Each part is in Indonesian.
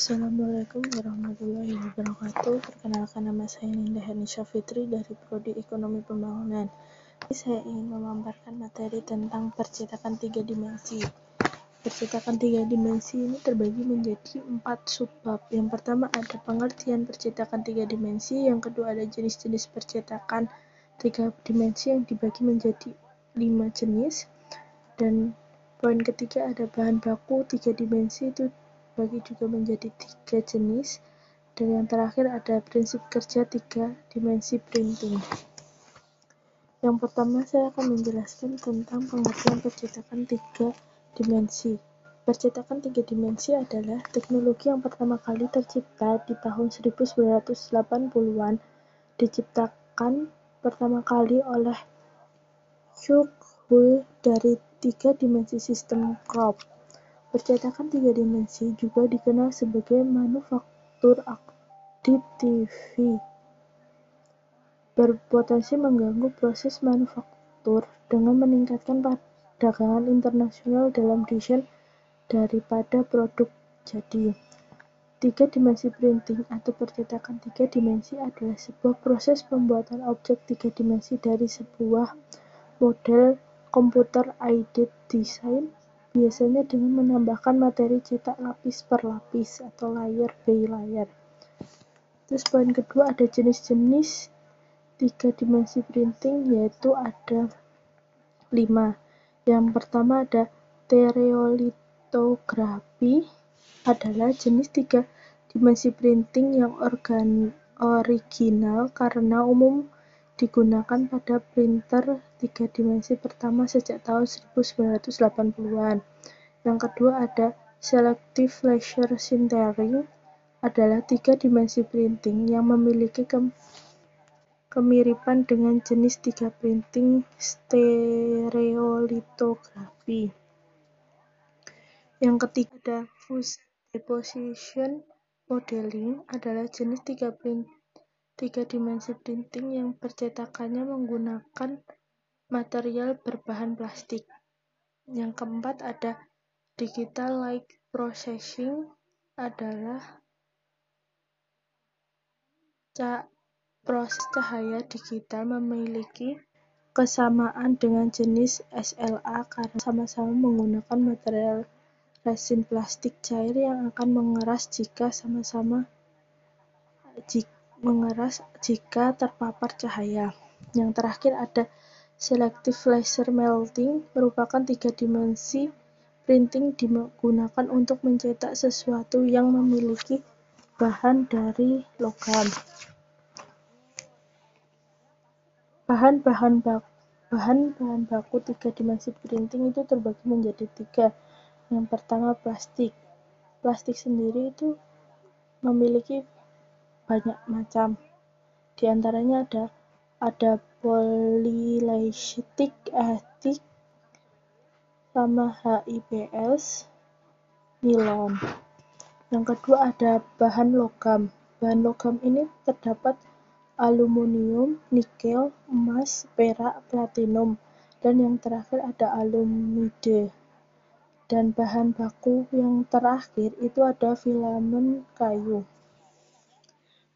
Assalamualaikum warahmatullahi wabarakatuh. Perkenalkan nama saya Ninda Hernisha Fitri dari Prodi Ekonomi Pembangunan. Saya ingin memaparkan materi tentang percetakan tiga dimensi. Percetakan tiga dimensi ini terbagi menjadi empat subbab. Yang pertama ada pengertian percetakan tiga dimensi, yang kedua ada jenis-jenis percetakan tiga dimensi yang dibagi menjadi lima jenis, dan poin ketiga ada bahan baku tiga dimensi itu dibagi juga menjadi tiga jenis, dan yang terakhir ada prinsip kerja tiga dimensi printing. Yang pertama saya akan menjelaskan tentang pengertian percetakan tiga dimensi. Percetakan tiga dimensi adalah teknologi yang pertama kali tercipta di tahun 1980-an, diciptakan pertama kali oleh Chuck Hull dari tiga dimensi sistem crop. Percetakan tiga dimensi juga dikenal sebagai manufaktur aditif, berpotensi mengganggu proses manufaktur dengan meningkatkan perdagangan internasional dalam desain daripada produk jadi. Tiga dimensi printing atau percetakan tiga dimensi adalah sebuah proses pembuatan objek tiga dimensi dari sebuah model komputer aided design biasanya dengan menambahkan materi cetak lapis per lapis atau layer by layer. Terus poin kedua ada jenis-jenis tiga dimensi printing yaitu ada lima. Yang pertama ada stereolitografi adalah jenis tiga dimensi printing yang organ original karena umum digunakan pada printer tiga dimensi pertama sejak tahun 1980-an. Yang kedua ada selective laser sintering adalah tiga dimensi printing yang memiliki ke kemiripan dengan jenis tiga printing stereolitografi. Yang ketiga ada fuse deposition modeling adalah jenis tiga print tiga dimensi printing yang percetakannya menggunakan material berbahan plastik. Yang keempat ada digital light processing adalah proses cahaya digital memiliki kesamaan dengan jenis SLA karena sama-sama menggunakan material resin plastik cair yang akan mengeras jika sama-sama jika mengeras jika terpapar cahaya. Yang terakhir ada selective laser melting, merupakan tiga dimensi printing digunakan untuk mencetak sesuatu yang memiliki bahan dari logam. Bahan-bahan baku bahan-bahan baku tiga dimensi printing itu terbagi menjadi tiga. Yang pertama plastik. Plastik sendiri itu memiliki banyak macam. Di antaranya ada ada polylactic acid sama HIPS nilon. Yang kedua ada bahan logam. Bahan logam ini terdapat aluminium, nikel, emas, perak, platinum, dan yang terakhir ada alumide. Dan bahan baku yang terakhir itu ada filamen kayu.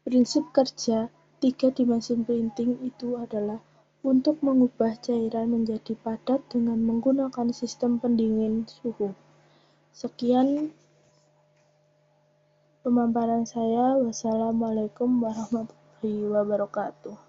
Prinsip kerja tiga dimensi printing itu adalah untuk mengubah cairan menjadi padat dengan menggunakan sistem pendingin suhu. Sekian pemaparan saya. Wassalamualaikum warahmatullahi wabarakatuh.